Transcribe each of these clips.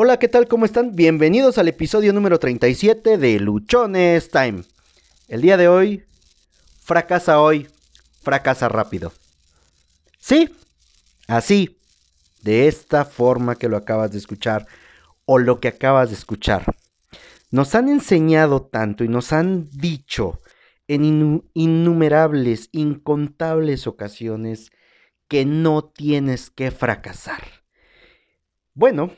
Hola, ¿qué tal? ¿Cómo están? Bienvenidos al episodio número 37 de Luchones Time. El día de hoy, fracasa hoy, fracasa rápido. Sí, así, de esta forma que lo acabas de escuchar o lo que acabas de escuchar. Nos han enseñado tanto y nos han dicho en innumerables, incontables ocasiones que no tienes que fracasar. Bueno,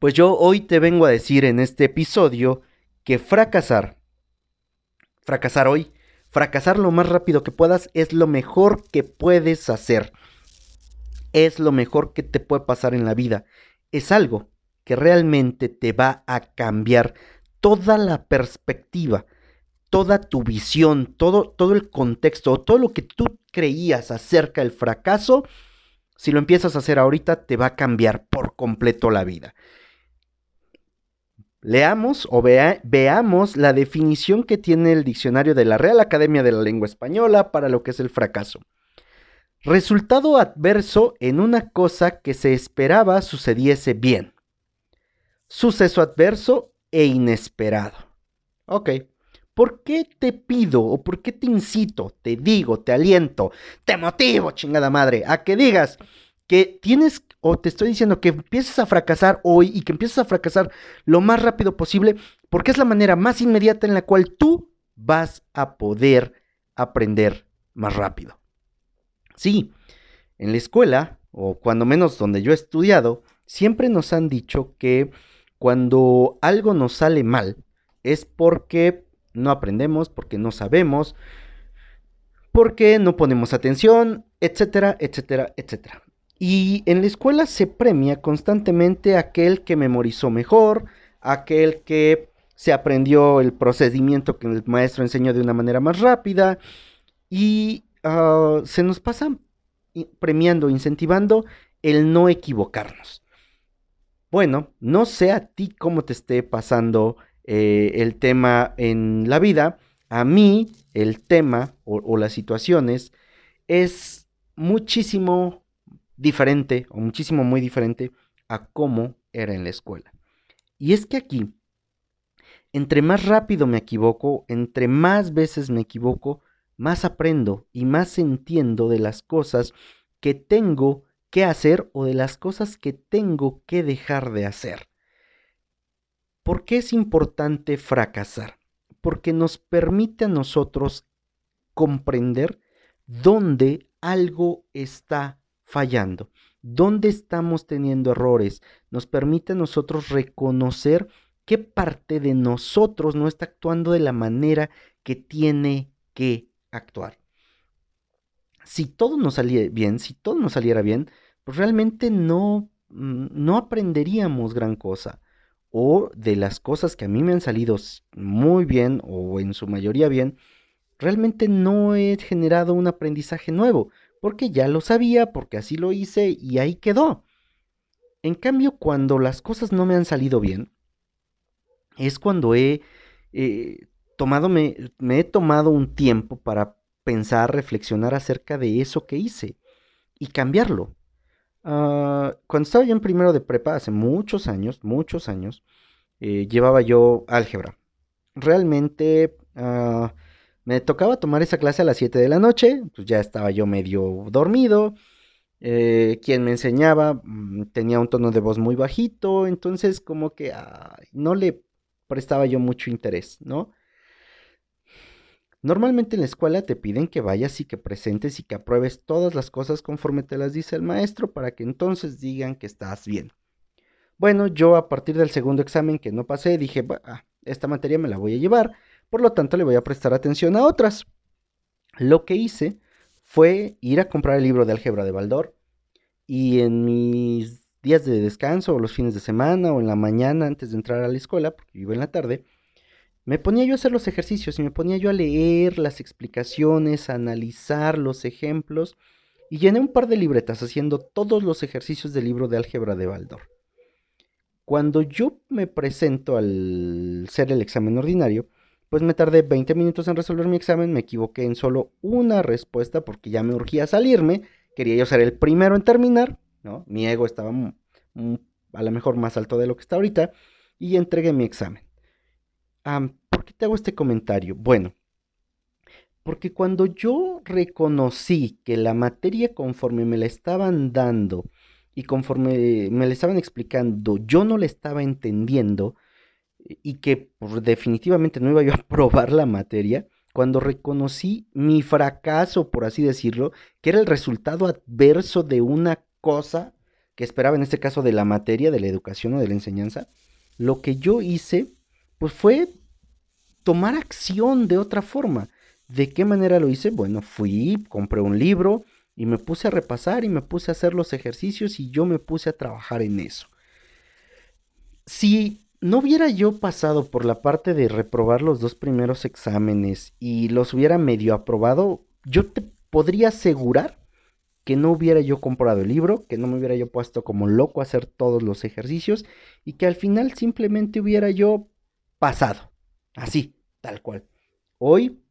pues yo hoy te vengo a decir en este episodio que fracasar, fracasar hoy, fracasar lo más rápido que puedas es lo mejor que puedes hacer. Es lo mejor que te puede pasar en la vida. Es algo que realmente te va a cambiar toda la perspectiva, toda tu visión, todo, todo el contexto, todo lo que tú creías acerca del fracaso, si lo empiezas a hacer ahorita, te va a cambiar por completo la vida. Leamos o veamos la definición que tiene el diccionario de la Real Academia de la Lengua Española para lo que es el fracaso. Resultado adverso en una cosa que se esperaba sucediese bien. Suceso adverso e inesperado. Ok. ¿Por qué te pido o por qué te incito, te digo, te aliento, te motivo, chingada madre, a que digas que tienes o te estoy diciendo que empieces a fracasar hoy y que empieces a fracasar lo más rápido posible, porque es la manera más inmediata en la cual tú vas a poder aprender más rápido. Sí, en la escuela, o cuando menos donde yo he estudiado, siempre nos han dicho que cuando algo nos sale mal es porque no aprendemos, porque no sabemos, porque no ponemos atención, etcétera, etcétera, etcétera. Y en la escuela se premia constantemente aquel que memorizó mejor, aquel que se aprendió el procedimiento que el maestro enseñó de una manera más rápida y ah, se nos pasa premiando, incentivando el no equivocarnos. Bueno, no sé a ti cómo te esté pasando eh, el tema en la vida. A mí el tema o las situaciones es muchísimo diferente, o muchísimo muy diferente, a cómo era en la escuela. Y es que aquí, entre más rápido me equivoco, entre más veces me equivoco, más aprendo y más entiendo de las cosas que tengo que hacer o de las cosas que tengo que dejar de hacer. ¿Por qué es importante fracasar? Porque nos permite a nosotros comprender dónde algo está fallando, dónde estamos teniendo errores, nos permite a nosotros reconocer qué parte de nosotros no está actuando de la manera que tiene que actuar. Si todo nos saliera bien, si todo nos saliera bien, pues realmente no, mm, no aprenderíamos gran cosa. O de las cosas que a mí me han salido muy bien o en su mayoría bien, realmente no he generado un aprendizaje nuevo porque ya lo sabía, porque así lo hice y ahí quedó. En cambio, cuando las cosas no me han salido bien, es cuando he eh, tomado, me, he tomado un tiempo para pensar, reflexionar acerca de eso que hice y cambiarlo. Ah, cuando estaba yo en primero de prepa, hace muchos años, muchos años, eh, llevaba yo álgebra. Realmente ah, me tocaba tomar esa clase a las 7 de la noche, pues ya estaba yo medio dormido. Eh, quien me enseñaba mm, tenía un tono de voz muy bajito, entonces como que no le prestaba yo mucho interés, ¿no? Normalmente en la escuela te piden que vayas y que presentes y que apruebes todas las cosas conforme te las dice el maestro para que entonces digan que estás bien. Bueno, yo a partir del segundo examen que no pasé dije, esta materia me la voy a llevar por lo tanto le voy a prestar atención a otras. Lo que hice fue ir a comprar el libro de álgebra de Baldor y en mis días de descanso o los fines de semana o en la mañana antes de entrar a la escuela, porque vivo en la tarde, me ponía yo a hacer los ejercicios y me ponía yo a leer las explicaciones, a analizar los ejemplos y llené un par de libretas haciendo todos los ejercicios del libro de álgebra de Baldor. Cuando yo me presento al ser el examen ordinario, pues me tardé 20 minutos en resolver mi examen, me equivoqué en solo una respuesta porque ya me urgía salirme, quería yo ser el primero en terminar, ¿no? Mi ego estaba a lo mejor más alto de lo que está ahorita, y entregué mi examen. ¿Por qué te hago este comentario? Bueno, porque cuando yo reconocí que la materia conforme me la estaban dando y conforme me la estaban explicando, yo no la estaba entendiendo y que pues, definitivamente no iba yo a probar la materia, cuando reconocí mi fracaso, por así decirlo, que era el resultado adverso de una cosa que esperaba en este caso de la materia, de la educación o de la enseñanza, lo que yo hice, pues fue tomar acción de otra forma. ¿De qué manera lo hice? Bueno, fui, compré un libro y me puse a repasar y me puse a hacer los ejercicios y yo me puse a trabajar en eso. Si no hubiera yo pasado por la parte de reprobar los dos primeros exámenes y los hubiera medio aprobado, yo te podría asegurar que no hubiera yo comprado el libro, que no me hubiera yo puesto como loco a hacer todos los ejercicios y que al final simplemente hubiera yo pasado. Así, tal cual. Hoy,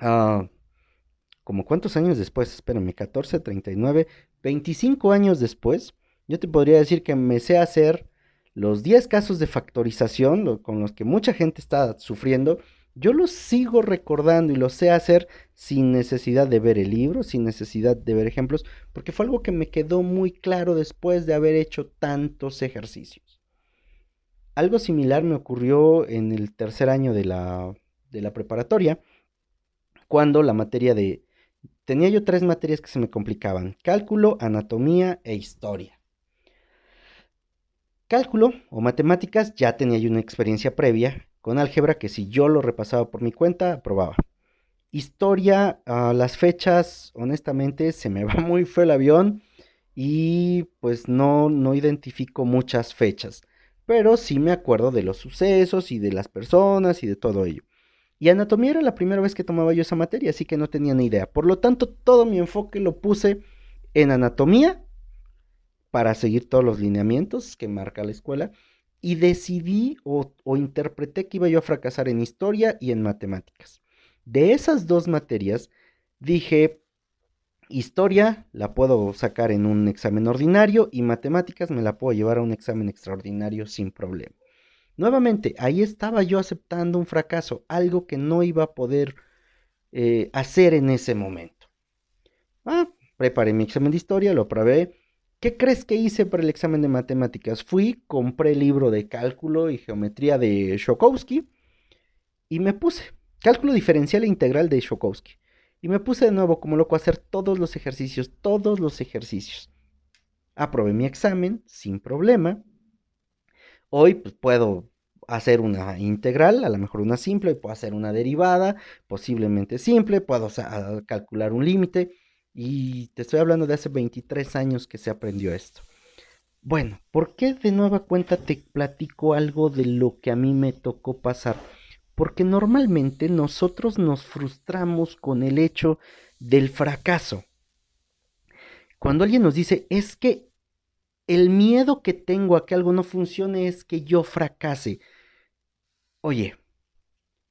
uh, como cuántos años después, espérame, 14, 39, 25 años después, yo te podría decir que me sé hacer los 10 casos de factorización con los que mucha gente está sufriendo, yo los sigo recordando y los sé hacer sin necesidad de ver el libro, sin necesidad de ver ejemplos, porque fue algo que me quedó muy claro después de haber hecho tantos ejercicios. Algo similar me ocurrió en el tercer año de la, de la preparatoria, cuando la materia de... Tenía yo tres materias que se me complicaban, cálculo, anatomía e historia. Cálculo o matemáticas ya tenía yo una experiencia previa con álgebra que si yo lo repasaba por mi cuenta, aprobaba. Historia, a las fechas, honestamente, se me va muy feo el avión y pues no, no identifico muchas fechas, pero sí me acuerdo de los sucesos y de las personas y de todo ello. Y anatomía era la primera vez que tomaba yo esa materia, así que no tenía ni idea. Por lo tanto, todo mi enfoque lo puse en anatomía para seguir todos los lineamientos que marca la escuela y decidí o, interpreté que iba yo a fracasar en historia y en matemáticas. De esas dos materias dije, historia la puedo sacar en un examen ordinario y matemáticas me la puedo llevar a un examen extraordinario sin problema. Nuevamente, ahí estaba yo aceptando un fracaso, algo que no iba a poder eh, hacer en ese momento. Ah, preparé mi examen de historia, lo probé, ¿Qué crees que hice para el examen de matemáticas? Fui, compré el libro de cálculo y geometría de Shokowski y me puse cálculo diferencial e integral de Shokowski. Y me puse de nuevo como loco a hacer todos los ejercicios, todos los ejercicios. Aprobé mi examen sin problema. Hoy pues, puedo hacer una integral, a lo mejor una simple, puedo hacer una derivada, posiblemente simple, puedo calcular un límite. Y te estoy hablando de hace 23 años que se aprendió esto. Bueno, ¿por qué de nueva cuenta te platico algo de lo que a mí me tocó pasar? Porque normalmente nosotros nos frustramos con el hecho del fracaso. Cuando alguien nos dice, es que el miedo que tengo a que algo no funcione es que yo fracase. Oye,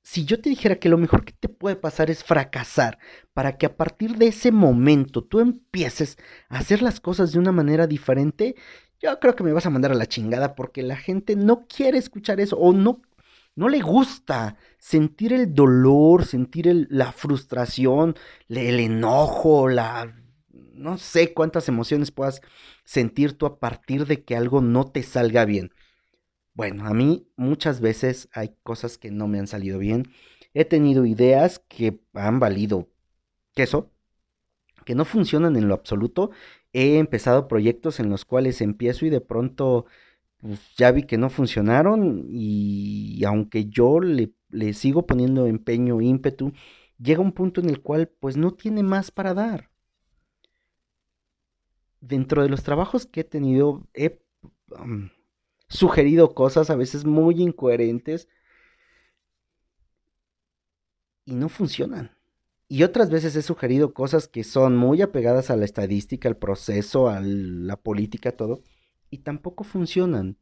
si yo te dijera que lo mejor que puede pasar es fracasar, para que a partir de ese momento tú empieces a hacer las cosas de una manera diferente, yo creo que me vas a mandar a la chingada porque la gente no quiere escuchar eso o no, no le gusta sentir el dolor, sentir la frustración, el enojo, la... no sé cuántas emociones puedas sentir tú a partir de que algo no te salga bien. Bueno, a mí muchas veces hay cosas que no me han salido bien. He tenido ideas que han valido queso, que no funcionan en lo absoluto. He empezado proyectos en los cuales empiezo y de pronto pues, ya vi que no funcionaron y aunque yo le, sigo poniendo empeño, ímpetu, llega un punto en el cual pues no tiene más para dar. Dentro de los trabajos que he tenido, he sugerido cosas a veces muy incoherentes y no funcionan. Y otras veces he sugerido cosas que son muy apegadas a la estadística, al proceso, a la política, todo, y tampoco funcionan.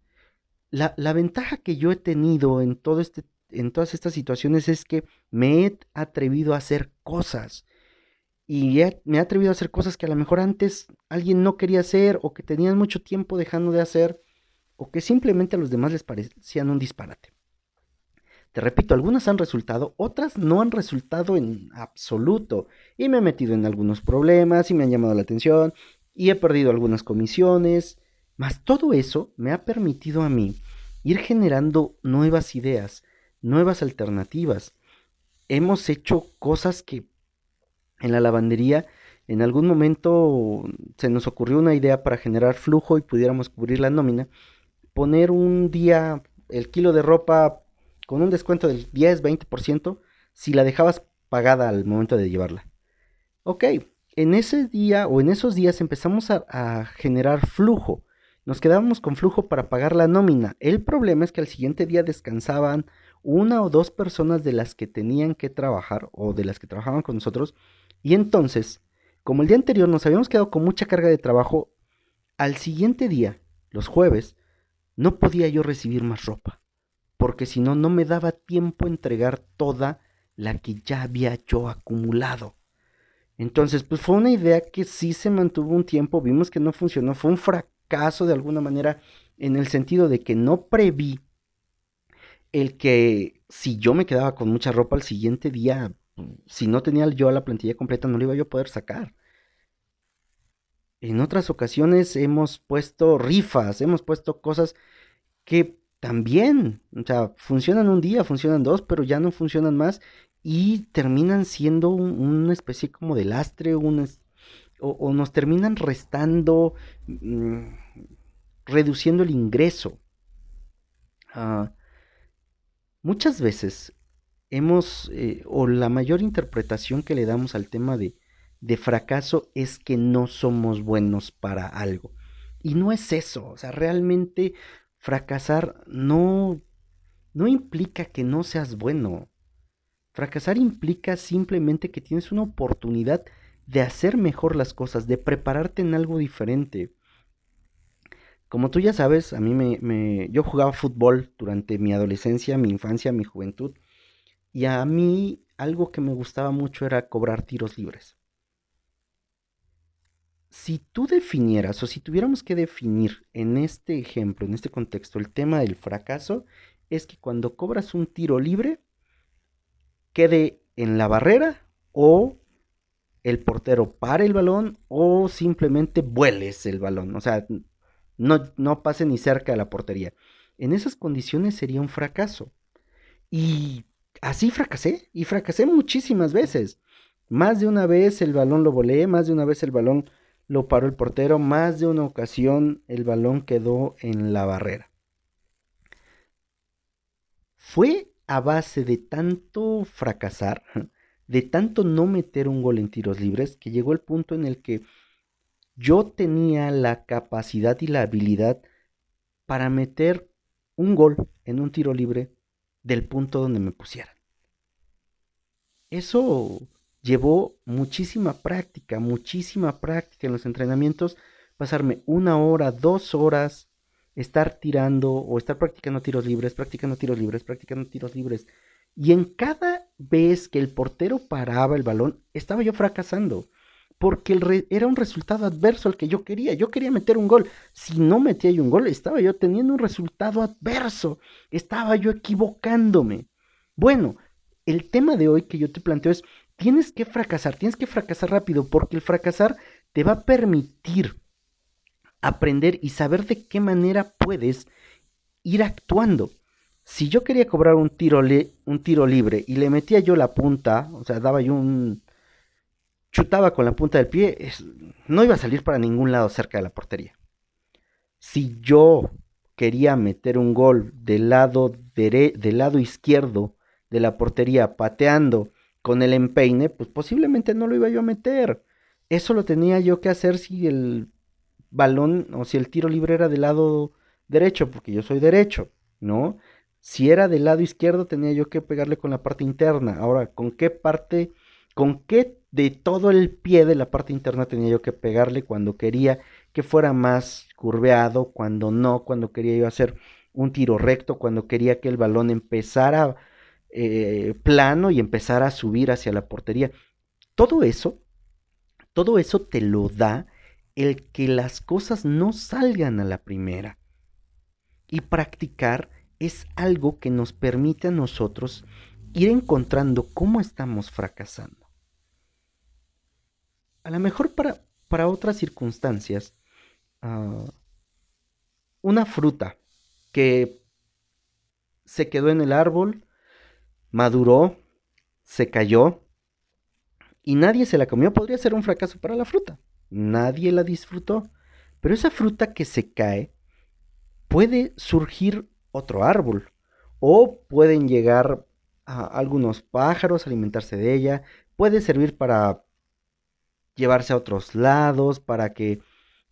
La, ventaja que yo he tenido en, todo este, en todas estas situaciones es que me he atrevido a hacer cosas. Y me he atrevido a hacer cosas que a lo mejor antes alguien no quería hacer o que tenían mucho tiempo dejando de hacer o que simplemente a los demás les parecían un disparate. Te repito, algunas han resultado, otras no han resultado en absoluto. Y me he metido en algunos problemas y me han llamado la atención y he perdido algunas comisiones. Mas todo eso me ha permitido a mí ir generando nuevas ideas, nuevas alternativas. Hemos hecho cosas que en la lavandería en algún momento se nos ocurrió una idea para generar flujo y pudiéramos cubrir la nómina, poner un día el kilo de ropa con un descuento del 10-20% si la dejabas pagada al momento de llevarla. Ok, en ese día o en esos días empezamos a, a generar flujo. Nos quedábamos con flujo para pagar la nómina. El problema es que al siguiente día descansaban una o dos personas de las que tenían que trabajar o de las que trabajaban con nosotros. Y entonces, como el día anterior nos habíamos quedado con mucha carga de trabajo, al siguiente día, los jueves, no podía yo recibir más ropa porque si no, no me daba tiempo entregar toda la que ya había yo acumulado. Entonces, pues fue una idea que sí se mantuvo un tiempo, vimos que no funcionó, fue un fracaso de alguna manera en el sentido de que no preví el que si yo me quedaba con mucha ropa al siguiente día, si no tenía yo la plantilla completa, no la iba yo a poder sacar. En otras ocasiones hemos puesto rifas, hemos puesto cosas que también, o sea, funcionan un día, funcionan dos, pero ya no funcionan más y terminan siendo una especie como de lastre, o, nos terminan restando, mm, reduciendo el ingreso. Ah, muchas veces hemos, eh, o la mayor interpretación que le damos al tema de, de fracaso es que no somos buenos para algo. Y no es eso, o sea, realmente fracasar no, no implica que no seas bueno. Fracasar implica simplemente que tienes una oportunidad de hacer mejor las cosas, de prepararte en algo diferente. Como tú ya sabes, a mí me, me, yo jugaba fútbol durante mi adolescencia, mi infancia, mi juventud, y a mí algo que me gustaba mucho era cobrar tiros libres si tú definieras o si tuviéramos que definir en este ejemplo, en este contexto, el tema del fracaso, es que cuando cobras un tiro libre, quede en la barrera o el portero pare el balón o simplemente vueles el balón, o sea, no, no pase ni cerca de la portería. En esas condiciones sería un fracaso. Y así fracasé, y fracasé muchísimas veces. Más de una vez el balón lo volé, más de una vez el balón lo paró el portero. Más de una ocasión el balón quedó en la barrera. Fue a base de tanto fracasar, de tanto no meter un gol en tiros libres, que llegó el punto en el que yo tenía la capacidad y la habilidad para meter un gol en un tiro libre del punto donde me pusieran. Eso llevó muchísima práctica, muchísima práctica en los entrenamientos, pasarme una hora, dos horas, estar tirando o estar practicando tiros libres, practicando tiros libres, practicando tiros libres. Y en cada vez que el portero paraba el balón, estaba yo fracasando. Porque el era un resultado adverso al que yo quería. Yo quería meter un gol. Si no metía yo un gol, estaba yo teniendo un resultado adverso. Estaba yo equivocándome. Bueno, el tema de hoy que yo te planteo es tienes que fracasar, tienes que fracasar rápido, porque el fracasar te va a permitir aprender y saber de qué manera puedes ir actuando. Si yo quería cobrar un tiro, un tiro libre y le metía yo la punta, o sea, daba yo un... chutaba con la punta del pie, no iba a salir para ningún lado cerca de la portería. Si yo quería meter un gol del lado, del lado izquierdo de la portería pateando con el empeine, pues posiblemente no lo iba yo a meter. Eso lo tenía yo que hacer si el balón o si el tiro libre era del lado derecho, porque yo soy derecho, ¿no? Si era del lado izquierdo tenía yo que pegarle con la parte interna. Ahora, ¿con qué parte, con qué de todo el pie de la parte interna tenía yo que pegarle cuando quería que fuera más curveado, cuando no, cuando quería yo hacer un tiro recto, cuando quería que el balón empezara eh, plano y empezar a subir hacia la portería. Todo eso, todo eso te lo da el que las cosas no salgan a la primera. Y practicar es algo que nos permite a nosotros ir encontrando cómo estamos fracasando. A lo mejor para, para otras circunstancias, ah, una fruta que se quedó en el árbol, maduró, se cayó y nadie se la comió, podría ser un fracaso para la fruta. Nadie la disfrutó. Pero esa fruta que se cae puede surgir otro árbol o pueden llegar a algunos pájaros alimentarse de ella, puede servir para llevarse a otros lados, para que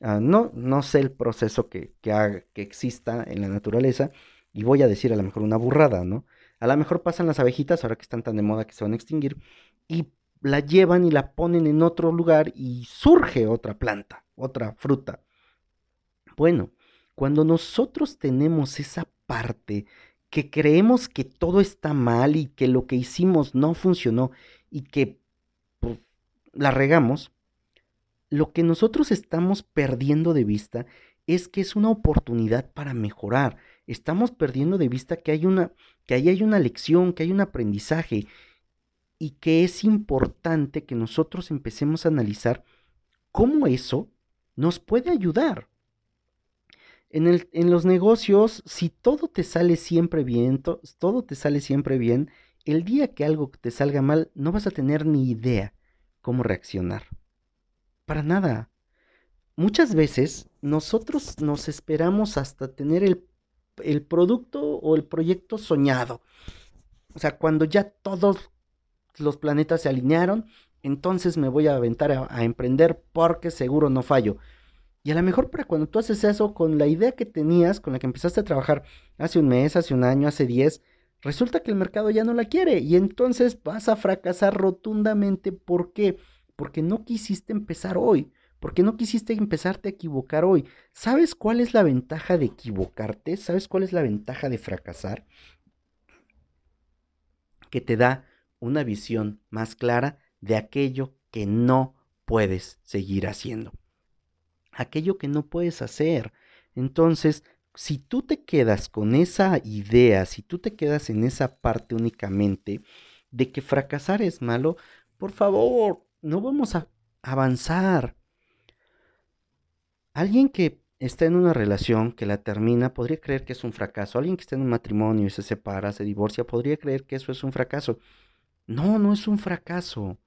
ah, no, no sé el proceso que, que, que exista en la naturaleza, y voy a decir a lo mejor una burrada, ¿no? A lo mejor pasan las abejitas, ahora que están tan de moda que se van a extinguir, y la llevan y la ponen en otro lugar y surge otra planta, otra fruta. Bueno, cuando nosotros tenemos esa parte que creemos que todo está mal y que lo que hicimos no funcionó y que pues, la regamos, lo que nosotros estamos perdiendo de vista es que es una oportunidad para mejorar. Estamos perdiendo de vista que hay una que ahí hay una lección, que hay un aprendizaje y que es importante que nosotros empecemos a analizar cómo eso nos puede ayudar. En, el, en los negocios, si todo te sale siempre bien, todo te sale siempre bien, el día que algo te salga mal, no vas a tener ni idea cómo reaccionar. Para nada. Muchas veces nosotros nos esperamos hasta tener el, el producto o el proyecto soñado. O sea, cuando ya todos los planetas se alinearon, entonces me voy a aventar a, emprender porque seguro no fallo. Y a lo mejor para cuando tú haces eso con la idea que tenías, con la que empezaste a trabajar hace un mes, hace un año, hace diez, resulta que el mercado ya no la quiere y entonces vas a fracasar rotundamente. ¿Por qué? Porque no quisiste empezar hoy, porque no quisiste empezarte a equivocar hoy. ¿Sabes cuál es la ventaja de equivocarte? ¿Sabes cuál es la ventaja de fracasar? Que te da una visión más clara de aquello que no puedes seguir haciendo. Aquello que no puedes hacer. Entonces, si tú te quedas con esa idea, si tú te quedas en esa parte únicamente de que fracasar es malo, por favor, no vamos a avanzar. Alguien que está en una relación que la termina podría creer que es un fracaso. Alguien que está en un matrimonio y se separa, se divorcia, podría creer que eso es un fracaso. No, no es un fracaso.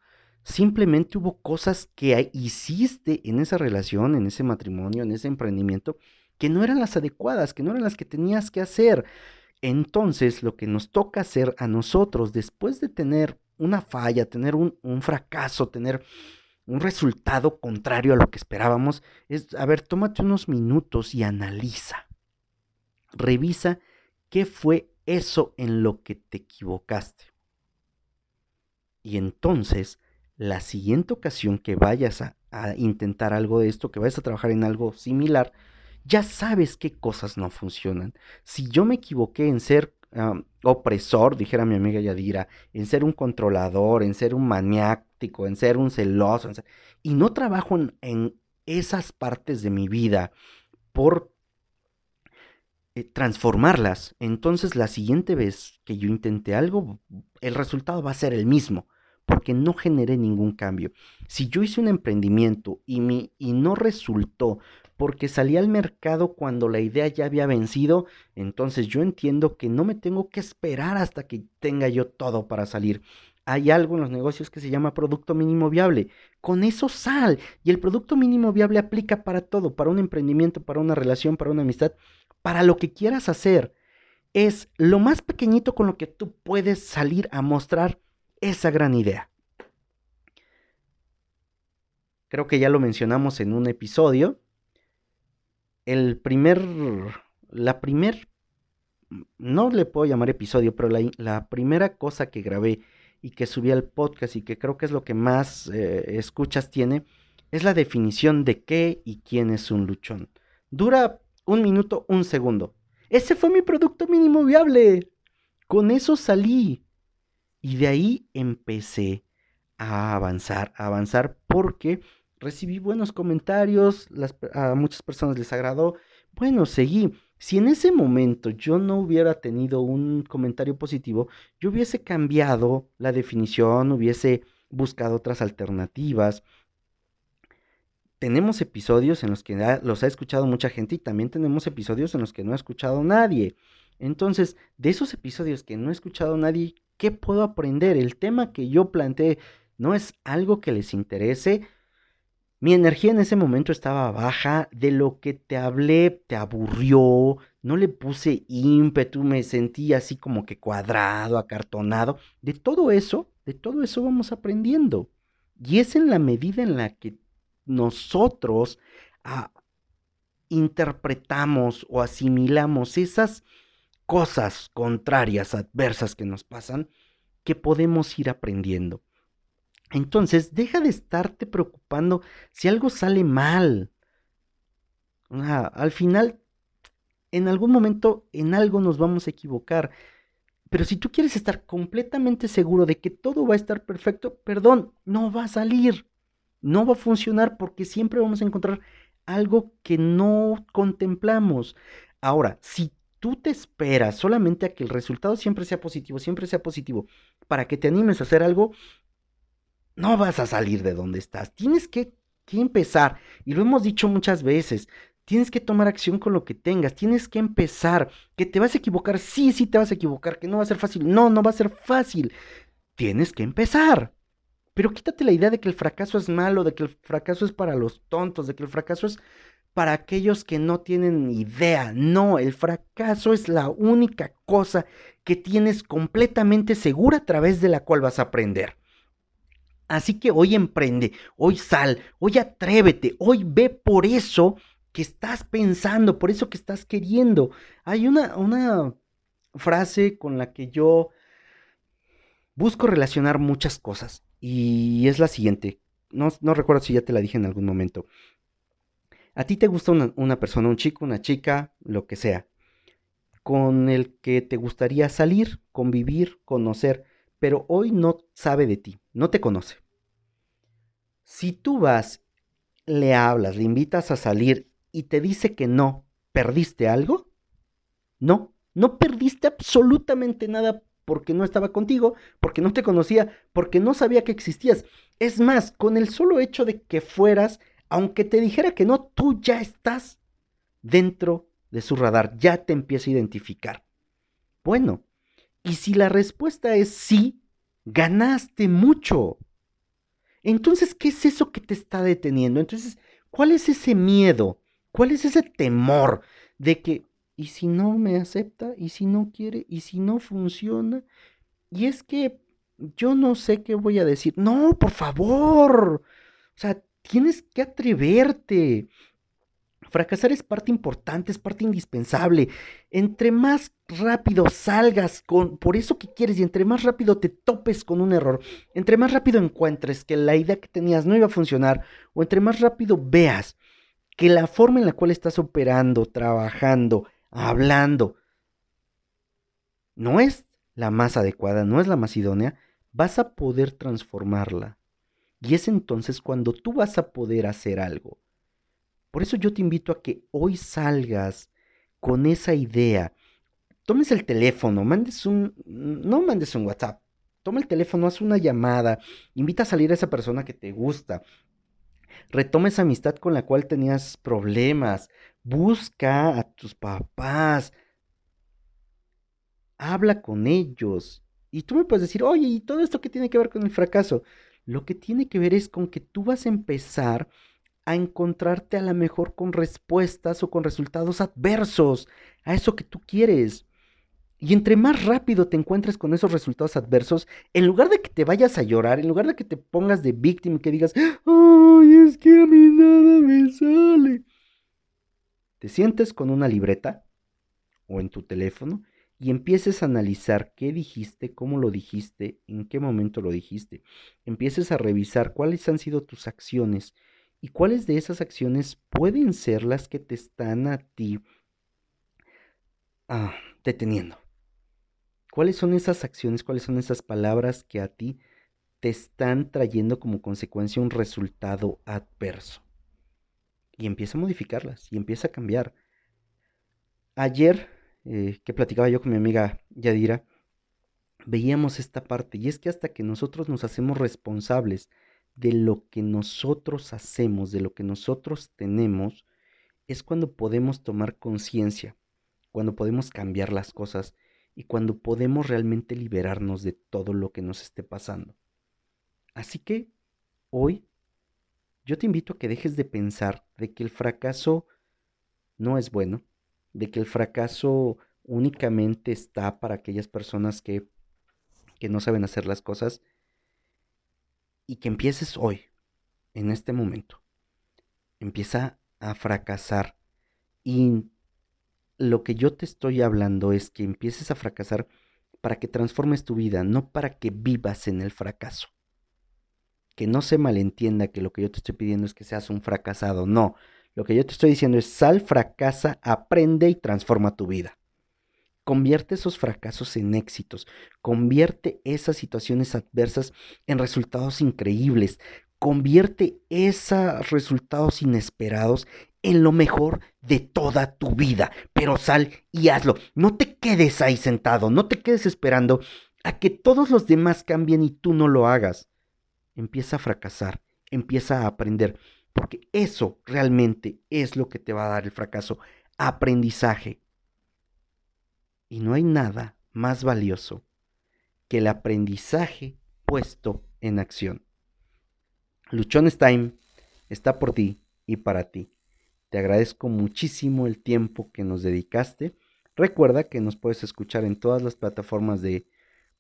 Simplemente hubo cosas que hiciste en esa relación, en ese matrimonio, en ese emprendimiento, que no eran las adecuadas, que no eran las que tenías que hacer. Entonces, lo que nos toca hacer a nosotros, después de tener una falla, tener un, fracaso, tener un resultado contrario a lo que esperábamos, es, a ver, tómate unos minutos y analiza. Revisa qué fue eso en lo que te equivocaste. Y entonces, la siguiente ocasión que vayas a, intentar algo de esto, que vayas a trabajar en algo similar, ya sabes qué cosas no funcionan. Si yo me equivoqué en ser opresor, dijera mi amiga Yadira, en ser un controlador, en ser un en ser un celoso, y no trabajo en, esas partes de mi vida por eh, transformarlas, entonces la siguiente vez que yo intente algo, el resultado va a ser el mismo porque no generé ningún cambio. Si yo hice un emprendimiento y, mi, y no resultó porque salí al mercado cuando la idea ya había vencido, entonces yo entiendo que no me tengo que esperar hasta que tenga yo todo para salir. Hay algo en los negocios que se llama producto mínimo viable. Con eso sal. Y el producto mínimo viable aplica para todo, para un emprendimiento, para una relación, para una amistad, para lo que quieras hacer. Es lo más pequeñito con lo que tú puedes salir a mostrar esa gran idea. Creo que ya lo mencionamos en un episodio. El primer, la primer, no le puedo llamar episodio, pero la, primera cosa que grabé y que subí al podcast y que creo que es lo que más eh, escuchas tiene, es la definición de qué y quién es un luchón. Dura un minuto, un segundo. Ese fue mi producto mínimo viable. Con eso salí. Y de ahí empecé a avanzar, a avanzar porque recibí buenos comentarios, a muchas personas les agradó. Bueno, seguí. Si en ese momento yo no hubiera tenido un comentario positivo, yo hubiese cambiado la definición, hubiese buscado otras alternativas. Tenemos episodios en los que los ha escuchado mucha gente y también tenemos episodios en los que no ha escuchado nadie. Entonces, de esos episodios que no ha escuchado nadie, ¿qué puedo aprender? El tema que yo planteé no es algo que les interese. Mi energía en ese momento estaba baja, de lo que te hablé te aburrió, no le puse ímpetu, me sentí así como que cuadrado, acartonado. De todo eso, de todo eso vamos aprendiendo. Y es en la medida en la que nosotros ah, interpretamos o asimilamos esas cosas contrarias, adversas que nos pasan, que podemos ir aprendiendo. Entonces, deja de estarte preocupando si algo sale mal. al final, en algún momento, en algo nos vamos a equivocar. Pero si tú quieres estar completamente seguro de que todo va a estar perfecto, perdón, no va a salir. No va a funcionar porque siempre vamos a encontrar algo que no contemplamos. Ahora, si tú te esperas solamente a que el resultado siempre sea positivo, siempre sea positivo, para que te animes a hacer algo, no vas a salir de donde estás. Tienes que, empezar. Y lo hemos dicho muchas veces. Tienes que tomar acción con lo que tengas. Tienes que empezar. Que te vas a equivocar. Sí, sí te vas a equivocar. Que no va a ser fácil. No, no va a ser fácil. Tienes que empezar. Pero quítate la idea de que el fracaso es malo, de que el fracaso es para los tontos, de que el fracaso es para aquellos que no tienen idea. No, el fracaso es la única cosa que tienes completamente segura a través de la cual vas a aprender. Así que hoy emprende, hoy sal, hoy atrévete, hoy ve por eso que estás pensando, por eso que estás queriendo. Hay una, una frase con la que yo busco relacionar muchas cosas y es la siguiente. No, recuerdo si ya te la dije en algún momento. A ti te gusta una, una persona, un chico, una chica, lo que sea, con el que te gustaría salir, convivir, conocer, pero hoy no sabe de ti, no te conoce. Si tú vas, le hablas, le invitas a salir y te dice que no, ¿perdiste algo? No, no perdiste absolutamente nada porque no estaba contigo, porque no te conocía, porque no sabía que existías. Es más, con el solo hecho de que fueras, aunque te dijera que no, tú ya estás dentro de su radar, ya te empieza a identificar. Bueno, y si la respuesta es sí, ganaste mucho. Entonces, ¿qué es eso que te está deteniendo? Entonces, ¿cuál es ese miedo? ¿Cuál es ese temor de que, ¿y si no me acepta? ¿Y si no quiere? ¿Y si no funciona? Y es que yo no sé qué voy a decir. No, por favor. O sea, tienes que atreverte. Fracasar es parte importante, es parte indispensable. Entre más rápido salgas con por eso que quieres y entre más rápido te topes con un error, entre más rápido encuentres que la idea que tenías no iba a funcionar o entre más rápido veas que la forma en la cual estás operando, trabajando, hablando no es la más adecuada, no es la más idónea, vas a poder transformarla. Y es entonces cuando tú vas a poder hacer algo. Por eso yo te invito a que hoy salgas con esa idea. Tomes el teléfono, mandes un, no mandes un WhatsApp, toma el teléfono, haz una llamada, invita a salir a esa persona que te gusta, retoma esa amistad con la cual tenías problemas, busca a tus papás, habla con ellos. Y tú me puedes decir, oye, ¿y todo esto qué tiene que ver con el fracaso? Lo que tiene que ver es con que tú vas a empezar a encontrarte a lo mejor con respuestas o con resultados adversos a eso que tú quieres. Y entre más rápido te encuentres con esos resultados adversos, en lugar de que te vayas a llorar, en lugar de que te pongas de víctima y que digas, ay, es que a mí nada me sale, te sientes con una libreta o en tu teléfono y empieces a analizar qué dijiste, cómo lo dijiste, en qué momento lo dijiste. Empieces a revisar cuáles han sido tus acciones y cuáles de esas acciones pueden ser las que te están a ti ah, deteniendo. ¿Cuáles son esas acciones, cuáles son esas palabras que a ti te están trayendo como consecuencia un resultado adverso? Y empieza a modificarlas y empieza a cambiar. ayer eh, que platicaba yo con mi amiga Yadira, veíamos esta parte y es que hasta que nosotros nos hacemos responsables de lo que nosotros hacemos, de lo que nosotros tenemos, es cuando podemos tomar conciencia, cuando podemos cambiar las cosas y cuando podemos realmente liberarnos de todo lo que nos esté pasando. Así que hoy yo te invito a que dejes de pensar de que el fracaso no es bueno, de que el fracaso únicamente está para aquellas personas que, que no saben hacer las cosas y que empieces hoy, en este momento. Empieza a fracasar y lo que yo te estoy hablando es que empieces a fracasar para que transformes tu vida, no para que vivas en el fracaso. Que no se malentienda que lo que yo te estoy pidiendo es que seas un fracasado, no. Lo que yo te estoy diciendo es sal, fracasa, aprende y transforma tu vida. Convierte esos fracasos en éxitos, convierte esas situaciones adversas en resultados increíbles, convierte esos resultados inesperados en lo mejor de toda tu vida. Pero sal y hazlo. No te quedes ahí sentado, no te quedes esperando a que todos los demás cambien y tú no lo hagas. Empieza a fracasar, empieza a aprender. Porque eso realmente es lo que te va a dar el fracaso. Aprendizaje. Y no hay nada más valioso que el aprendizaje puesto en acción. Luchones Time está por ti y para ti. Te agradezco muchísimo el tiempo que nos dedicaste. Recuerda que nos puedes escuchar en todas las plataformas de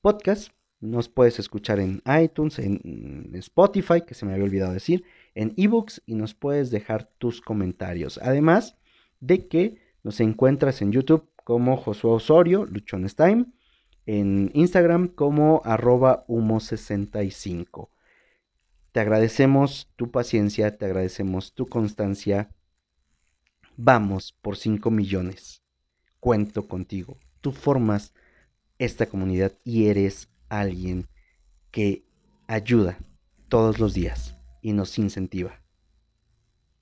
podcast. Nos puedes escuchar en iTunes, en Spotify, que se me había olvidado decir, en ebooks y nos puedes dejar tus comentarios. Además de que nos encuentras en YouTube como Josué Osorio, Luchones Time, en Instagram como arroba humo65. Te agradecemos tu paciencia, te agradecemos tu constancia. Vamos por 5 millones. Cuento contigo. Tú formas esta comunidad y eres alguien que ayuda todos los días y nos incentiva.